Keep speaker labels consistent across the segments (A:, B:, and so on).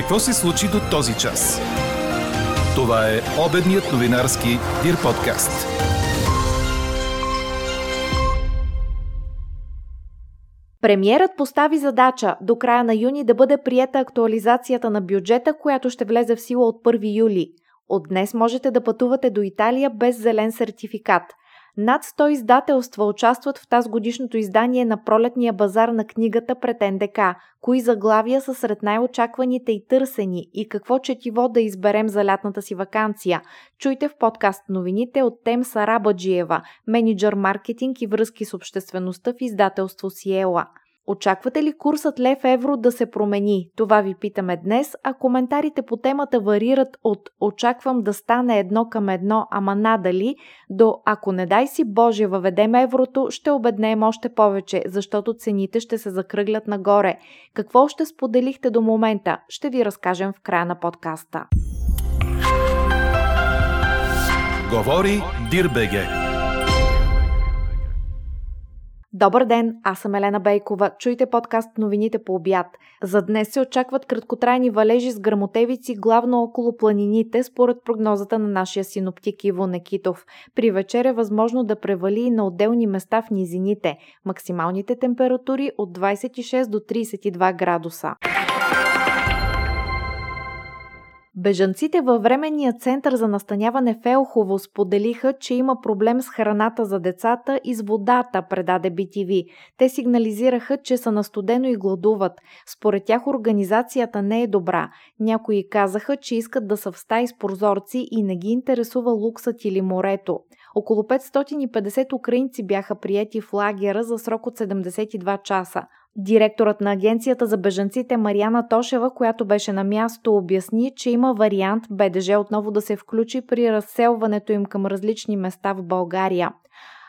A: Какво се случи до този час? Това е обедният новинарски Дир подкаст.
B: Премьерът постави задача до края на юни да бъде приета актуализацията на бюджета, която ще влезе в сила от 1 юли. От днес можете да пътувате до Италия без зелен сертификат. Над 100 издателства участват в тази годишното издание на пролетния базар на книгата пред НДК. Кои заглавия са сред най-очакваните и търсени и какво четиво да изберем за лятната си вакансия? Чуйте в подкаст новините от Тем Сарабаджиева, менеджер маркетинг и връзки с обществеността в издателство Сиела. Очаквате ли курсът лев-евро да се промени? Това ви питаме днес, а коментарите по темата варират от очаквам да стане едно към едно, ама надали, до ако не дай си Боже въведем еврото, ще обеднеем още повече, защото цените ще се закръглят нагоре. Какво ще споделихте до момента? Ще ви разкажем в края на подкаста.
A: Говори Дирбеге.
B: Добър ден, аз съм Елена Бейкова. Чуйте подкаст новините по обяд. За днес се очакват краткотрайни валежи с грамотевици главно около планините, според прогнозата на нашия синоптик Иво Некитов. При вечер е възможно да превали и на отделни места в низините. Максималните температури от 26 до 32 градуса. Бежанците във временния център за настаняване в Елхово споделиха, че има проблем с храната за децата и с водата, предаде BTV. Те сигнализираха, че са настудено и гладуват. Според тях организацията не е добра. Някои казаха, че искат да са в стаи с прозорци и не ги интересува луксът или морето. Около 550 украинци бяха приети в лагера за срок от 72 часа. Директорът на агенцията за бежанците Марияна Тошева, която беше на място, обясни, че има вариант БДЖ отново да се включи при разселването им към различни места в България.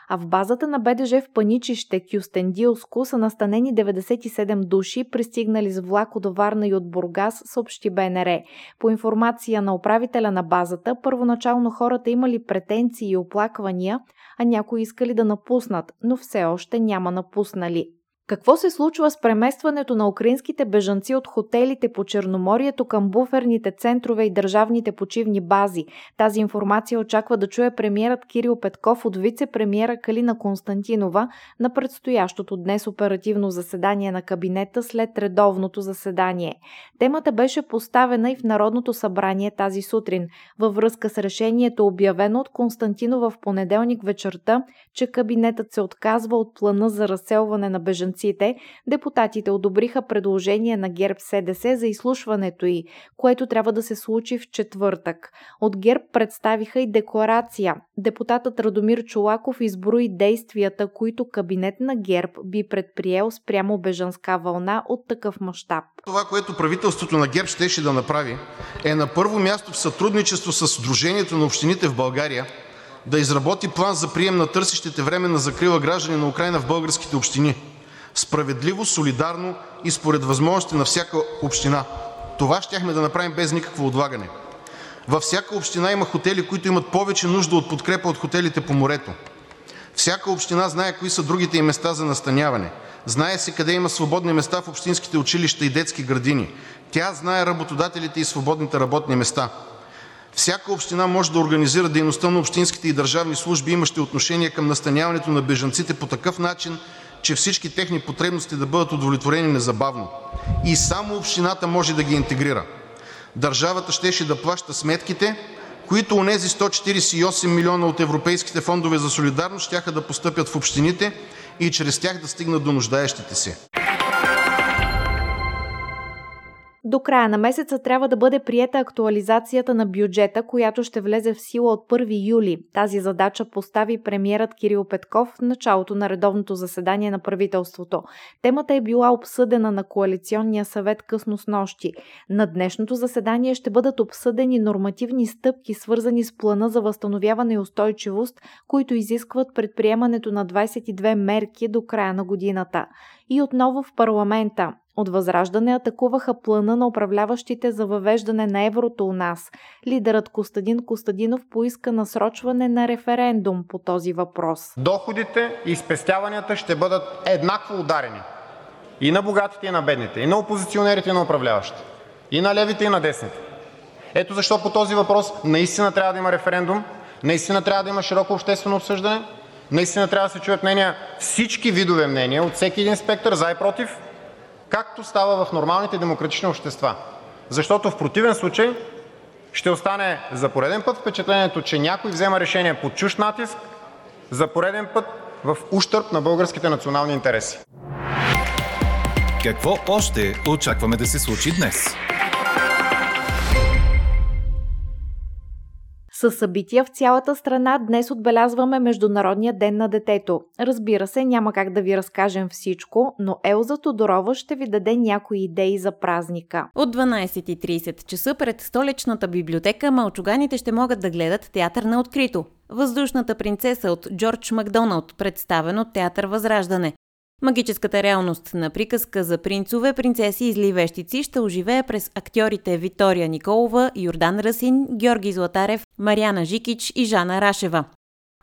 B: А в базата на БДЖ в Паничище Кюстендилско са настанени 97 души, пристигнали с влак от Варна и от Бургас, съобщи БНР. По информация на управителя на базата, първоначално хората имали претенции и оплаквания, а някои искали да напуснат, но все още няма напуснали. Какво се случва с преместването на украинските бежанци от хотелите по Черноморието към буферните центрове и държавните почивни бази? Тази информация очаква да чуе премиерът Кирил Петков от вице-премиера Калина Константинова на предстоящото днес оперативно заседание на кабинета след редовното заседание. Темата беше поставена и в Народното събрание тази сутрин във връзка с решението обявено от Константинова в понеделник вечерта, че кабинетът се отказва от плана за разселване на бежанци бежанците, депутатите одобриха предложение на ГЕРБ СДС за изслушването й, което трябва да се случи в четвъртък. От ГЕРБ представиха и декларация. Депутатът Радомир Чулаков изброи действията, които кабинет на ГЕРБ би предприел спрямо бежанска вълна от такъв мащаб.
C: Това, което правителството на ГЕРБ щеше да направи, е на първо място в сътрудничество с Сдружението на общините в България да изработи план за прием на търсещите временна закрила граждани на Украйна в българските общини справедливо, солидарно и според възможностите на всяка община. Това щяхме да направим без никакво отлагане. Във всяка община има хотели, които имат повече нужда от подкрепа от хотелите по морето. Всяка община знае кои са другите им места за настаняване. Знае се къде има свободни места в общинските училища и детски градини. Тя знае работодателите и свободните работни места. Всяка община може да организира дейността на общинските и държавни служби, имащи отношение към настаняването на бежанците по такъв начин, че всички техни потребности да бъдат удовлетворени незабавно. И само общината може да ги интегрира. Държавата щеше да плаща сметките, които онези 148 милиона от европейските фондове за солидарност щяха да постъпят в общините и чрез тях да стигнат до нуждаещите се.
B: До края на месеца трябва да бъде приета актуализацията на бюджета, която ще влезе в сила от 1 юли. Тази задача постави премиерът Кирил Петков в началото на редовното заседание на правителството. Темата е била обсъдена на коалиционния съвет късно с нощи. На днешното заседание ще бъдат обсъдени нормативни стъпки, свързани с плана за възстановяване и устойчивост, които изискват предприемането на 22 мерки до края на годината. И отново в парламента. От Възраждане атакуваха плана на управляващите за въвеждане на еврото у нас. Лидерът Костадин Костадинов поиска насрочване на референдум по този въпрос.
D: Доходите и спестяванията ще бъдат еднакво ударени и на богатите, и на бедните, и на опозиционерите, и на управляващите. и на левите, и на десните. Ето защо по този въпрос наистина трябва да има референдум, наистина трябва да има широко обществено обсъждане, наистина трябва да се чуят мнения, всички видове мнения от всеки един спектър за и против, както става в нормалните демократични общества. Защото в противен случай ще остане за пореден път впечатлението, че някой взема решение под чужд натиск, за пореден път в ущърб на българските национални интереси.
A: Какво още очакваме да се случи днес?
B: С събития в цялата страна днес отбелязваме Международния ден на детето. Разбира се, няма как да ви разкажем всичко, но Елза Тодорова ще ви даде някои идеи за празника.
E: От 12.30 часа пред столичната библиотека малчуганите ще могат да гледат театър на открито. Въздушната принцеса от Джордж Макдоналд, представен от Театър Възраждане. Магическата реалност на приказка за принцове, принцеси и зли вещици ще оживее през актьорите Виктория Николова, Йордан Расин, Георги Златарев, Марияна Жикич и Жана Рашева.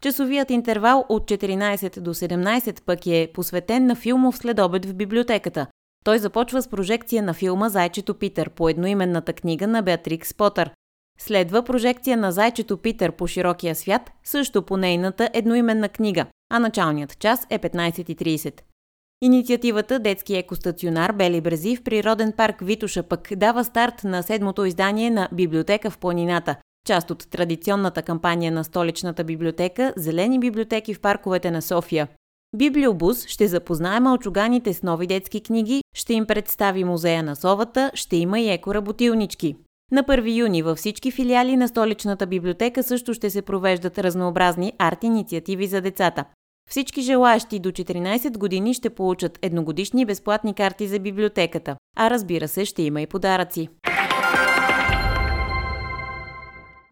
E: Часовият интервал от 14 до 17 пък е посветен на филмов следобед в библиотеката. Той започва с прожекция на филма Зайчето Питър по едноименната книга на Беатрикс Потър. Следва прожекция на Зайчето Питър по широкия свят, също по нейната едноименна книга, а началният час е 15.30. Инициативата Детски екостационар Бели Брези в природен парк Витуша пък дава старт на седмото издание на Библиотека в планината, част от традиционната кампания на столичната библиотека Зелени библиотеки в парковете на София. Библиобус ще запознае малчуганите с нови детски книги, ще им представи музея на совата, ще има и екоработилнички. На 1 юни във всички филиали на столичната библиотека също ще се провеждат разнообразни арт-инициативи за децата. Всички желаящи до 14 години ще получат едногодишни безплатни карти за библиотеката, а разбира се ще има и подаръци.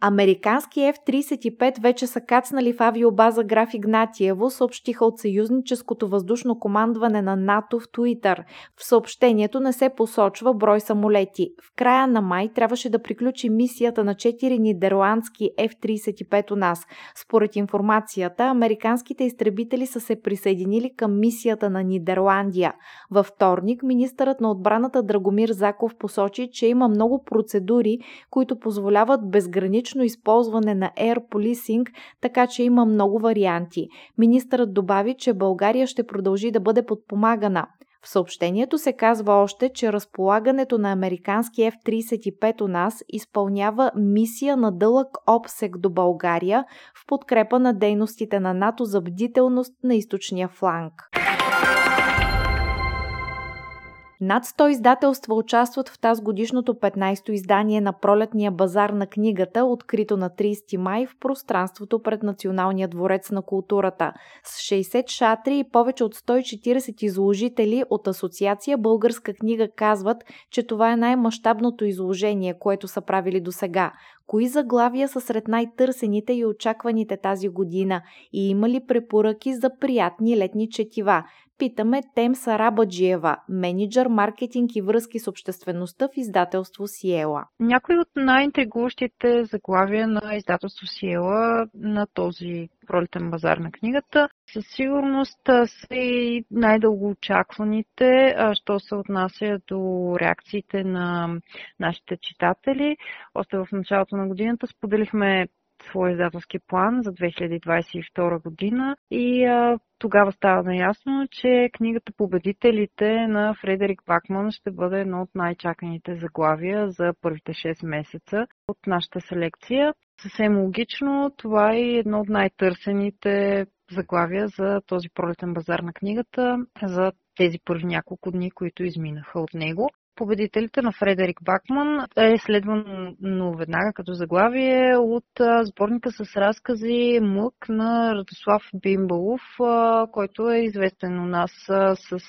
B: Американски F-35 вече са кацнали в авиобаза Граф Игнатиево, съобщиха от съюзническото въздушно командване на НАТО в Туитър. В съобщението не се посочва брой самолети. В края на май трябваше да приключи мисията на 4 нидерландски F-35 у нас. Според информацията, американските изтребители са се присъединили към мисията на Нидерландия. Във вторник министърът на отбраната Драгомир Заков посочи, че има много процедури, които позволяват безгранично различно използване на Air Policing, така че има много варианти. Министърът добави, че България ще продължи да бъде подпомагана. В съобщението се казва още, че разполагането на американски F-35 у нас изпълнява мисия на дълъг обсек до България в подкрепа на дейностите на НАТО за бдителност на източния фланг. Над 100 издателства участват в тази годишното 15-то издание на пролетния базар на книгата, открито на 30 май в пространството пред Националния дворец на културата. С 60 шатри и повече от 140 изложители от Асоциация Българска книга казват, че това е най-мащабното изложение, което са правили до сега. Кои заглавия са сред най-търсените и очакваните тази година и има ли препоръки за приятни летни четива? Питаме Тем Сарабаджиева, менеджер маркетинг и връзки с обществеността в издателство Сиела.
F: Някои от най-интригуващите заглавия на издателство Сиела на този пролетен базар на книгата. Със сигурност са и най-дълго очакваните, що се отнася до реакциите на нашите читатели. Още в началото на годината споделихме своя издателски план за 2022 година и а, тогава става наясно, че книгата Победителите на Фредерик Бакман ще бъде едно от най-чаканите заглавия за първите 6 месеца от нашата селекция. Съвсем логично, това е едно от най-търсените заглавия за този пролетен базар на книгата, за тези първи няколко дни, които изминаха от него победителите на Фредерик Бакман е следвано веднага като заглавие от сборника с разкази Мък на Радослав Бимбалов, който е известен у нас с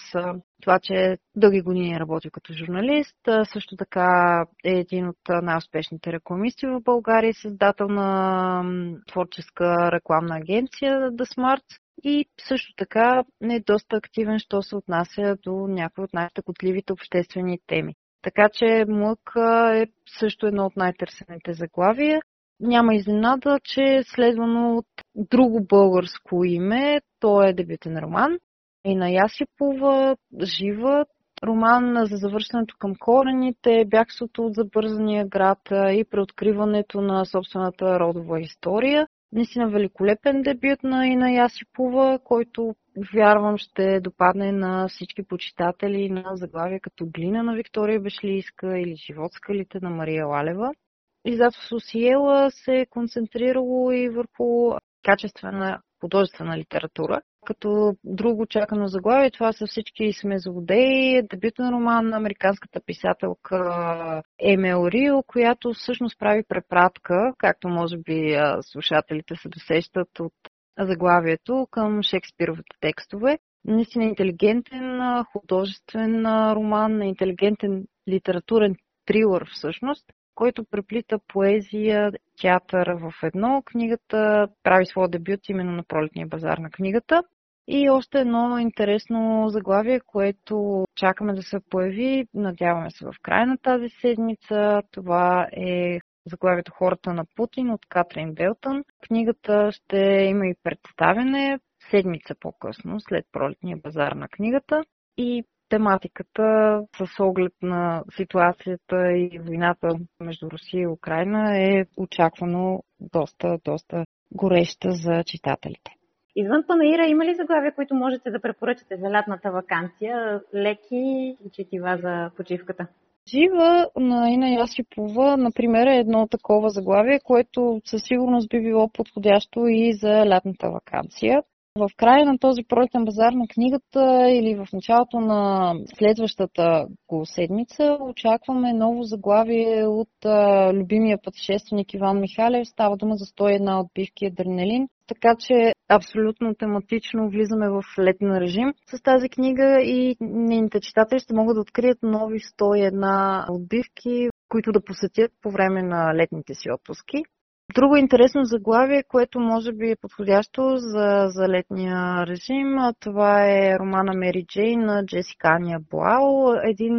F: това, че дълги години е работил като журналист. Също така е един от най-успешните рекламисти в България, създател на творческа рекламна агенция The Smart и също така е доста активен, що се отнася до някои от най-такотливите обществени теми. Така че Млък е също едно от най-търсените заглавия. Няма изненада, че е следвано от друго българско име. То е дебютен роман. И на Ясипова, жива, роман за завършването към корените, бягството от забързания град и преоткриването на собствената родова история. Наистина великолепен дебют на Ина Ясипова, който вярвам ще допадне на всички почитатели на заглавия като Глина на Виктория Бешлийска или Живот скалите на Мария Лалева. Издателство Сиела се е концентрирало и върху качествена художествена литература. Като друго чакано заглавие, това са всички сме злодеи, дебютен роман на американската писателка Емел Рио, която всъщност прави препратка, както може би слушателите се досещат от заглавието към Шекспировите текстове. Наистина интелигентен художествен роман, интелигентен литературен трилър всъщност, който преплита поезия, театър в едно. Книгата прави своя дебют именно на пролетния базар на книгата. И още едно интересно заглавие, което чакаме да се появи, надяваме се в края на тази седмица. Това е заглавието Хората на Путин от Катрин Белтън. Книгата ще има и представене седмица по-късно, след пролетния базар на книгата. И тематиката с оглед на ситуацията и войната между Русия и Украина е очаквано доста, доста гореща за читателите.
G: Извън Панаира има ли заглавия, които можете да препоръчате за лятната вакансия? Леки четива за почивката?
F: Жива на Ина Ясипова, например, е едно такова заглавие, което със сигурност би било подходящо и за лятната вакансия. В края на този пролетен базар на книгата или в началото на следващата го седмица очакваме ново заглавие от а, любимия пътешественик Иван Михалев. Става дума за 101 отбивки адреналин. Така че абсолютно тематично влизаме в летен режим с тази книга и нейните читатели ще могат да открият нови 101 отбивки, които да посетят по време на летните си отпуски. Друго интересно заглавие, което може би е подходящо за, за летния режим, това е романа Мери Джейн на Джесика Ания Блау. Един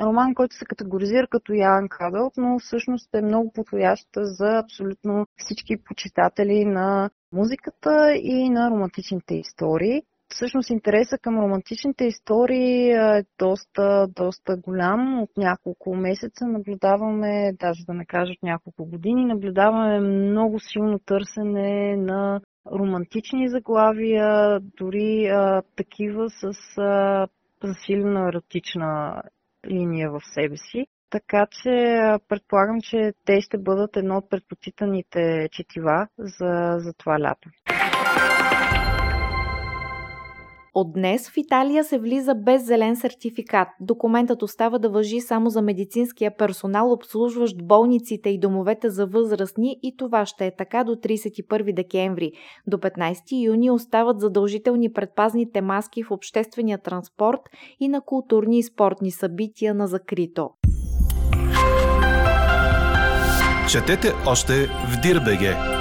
F: роман, който се категоризира като Ян Кадълт, но всъщност е много подходящ за абсолютно всички почитатели на музиката и на романтичните истории. Всъщност интереса към романтичните истории е доста, доста голям. От няколко месеца наблюдаваме, даже да не кажа от няколко години, наблюдаваме много силно търсене на романтични заглавия, дори а, такива с а, засилена еротична линия в себе си. Така че предполагам, че те ще бъдат едно от предпочитаните четива за, за това лято.
B: От днес в Италия се влиза без зелен сертификат. Документът остава да въжи само за медицинския персонал, обслужващ болниците и домовете за възрастни и това ще е така до 31 декември. До 15 юни остават задължителни предпазните маски в обществения транспорт и на културни и спортни събития на закрито.
A: Четете още в Дирбеге!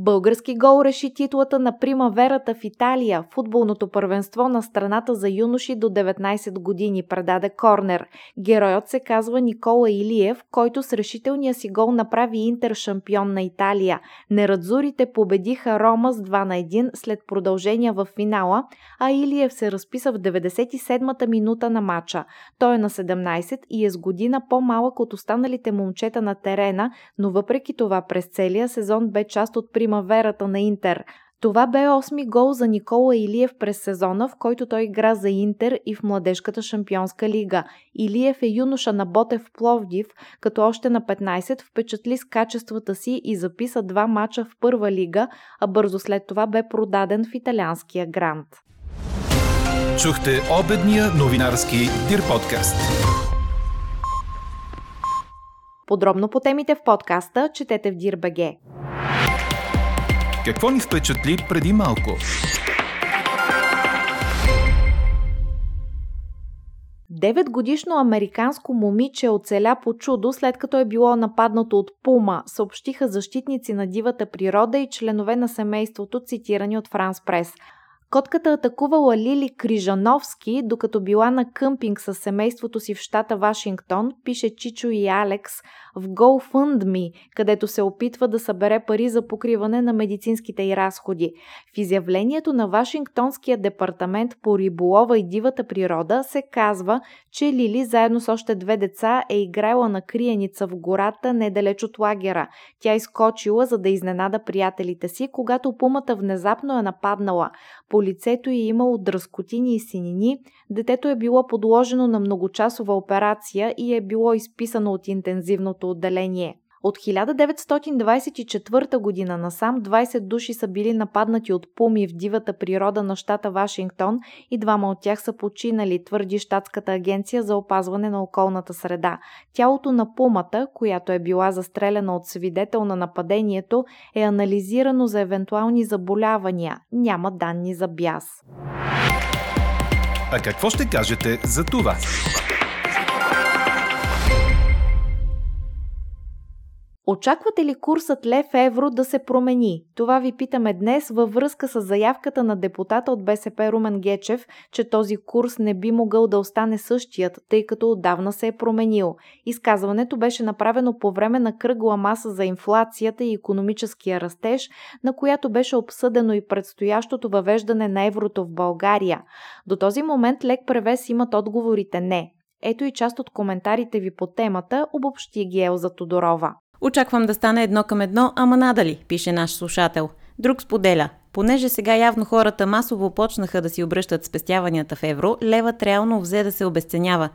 B: Български гол реши титлата на примаверата в Италия. Футболното първенство на страната за юноши до 19 години предаде Корнер. Героят се казва Никола Илиев, който с решителния си гол направи Интер шампион на Италия. Нерадзурите победиха Рома с 2 на 1 след продължения в финала, а Илиев се разписа в 97-та минута на матча. Той е на 17 и е с година по-малък от останалите момчета на терена, но въпреки това през целия сезон бе част от примаверата примаверата на Интер. Това бе осми гол за Никола Илиев през сезона, в който той игра за Интер и в младежката шампионска лига. Илиев е юноша на Ботев Пловдив, като още на 15 впечатли с качествата си и записа два мача в първа лига, а бързо след това бе продаден в италианския грант.
A: Чухте обедния новинарски Дир подкаст.
B: Подробно по темите в подкаста четете в Дирбеге.
A: Какво ни впечатли преди малко?
B: Деветгодишно американско момиче оцеля по чудо след като е било нападнато от пума, съобщиха защитници на дивата природа и членове на семейството, цитирани от Франс Прес. Котката атакувала Лили Крижановски, докато била на къмпинг с семейството си в щата Вашингтон, пише Чичо и Алекс в GoFundMe, където се опитва да събере пари за покриване на медицинските й разходи. В изявлението на Вашингтонския департамент по риболова и дивата природа се казва, че Лили заедно с още две деца е играла на криеница в гората недалеч от лагера. Тя изкочила, за да изненада приятелите си, когато пумата внезапно е нападнала. По лицето й е имало дръскотини и синини, детето е било подложено на многочасова операция и е било изписано от интензивното отделение. От 1924 година насам 20 души са били нападнати от пуми в дивата природа на щата Вашингтон и двама от тях са починали, твърди щатската агенция за опазване на околната среда. Тялото на пумата, която е била застреляна от свидетел на нападението, е анализирано за евентуални заболявания. Няма данни за бяс.
A: А какво ще кажете за това?
B: Очаквате ли курсът лев-евро да се промени? Това ви питаме днес във връзка с заявката на депутата от БСП Румен Гечев, че този курс не би могъл да остане същият, тъй като отдавна се е променил. Изказването беше направено по време на кръгла маса за инфлацията и економическия растеж, на която беше обсъдено и предстоящото въвеждане на еврото в България. До този момент лек превес имат отговорите не. Ето и част от коментарите ви по темата, обобщи ги Елза Тодорова.
E: Очаквам да стане едно към едно, ама надали, пише наш слушател. Друг споделя. Понеже сега явно хората масово почнаха да си обръщат спестяванията в евро, левът реално взе да се обесценява.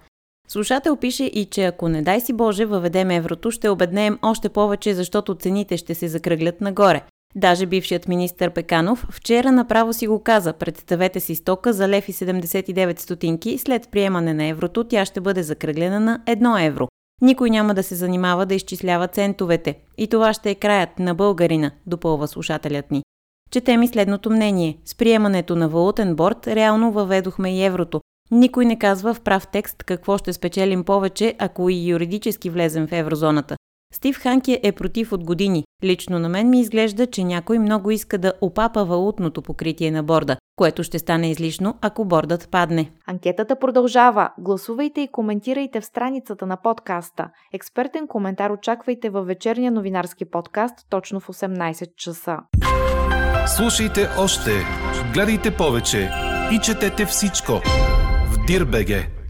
E: Слушател пише и, че ако не дай си Боже въведем еврото, ще обеднеем още повече, защото цените ще се закръглят нагоре. Даже бившият министър Пеканов вчера направо си го каза, представете си стока за лев и 79 стотинки, след приемане на еврото тя ще бъде закръглена на 1 евро. Никой няма да се занимава да изчислява центовете. И това ще е краят на българина, допълва слушателят ни. Чете ми следното мнение. С приемането на валутен борт реално въведохме и еврото. Никой не казва в прав текст какво ще спечелим повече, ако и юридически влезем в еврозоната. Стив Ханки е против от години. Лично на мен ми изглежда, че някой много иска да опапа валутното покритие на борда, което ще стане излишно, ако бордът падне.
B: Анкетата продължава. Гласувайте и коментирайте в страницата на подкаста. Експертен коментар очаквайте във вечерния новинарски подкаст точно в 18 часа.
A: Слушайте още, гледайте повече и четете всичко в Дирбеге.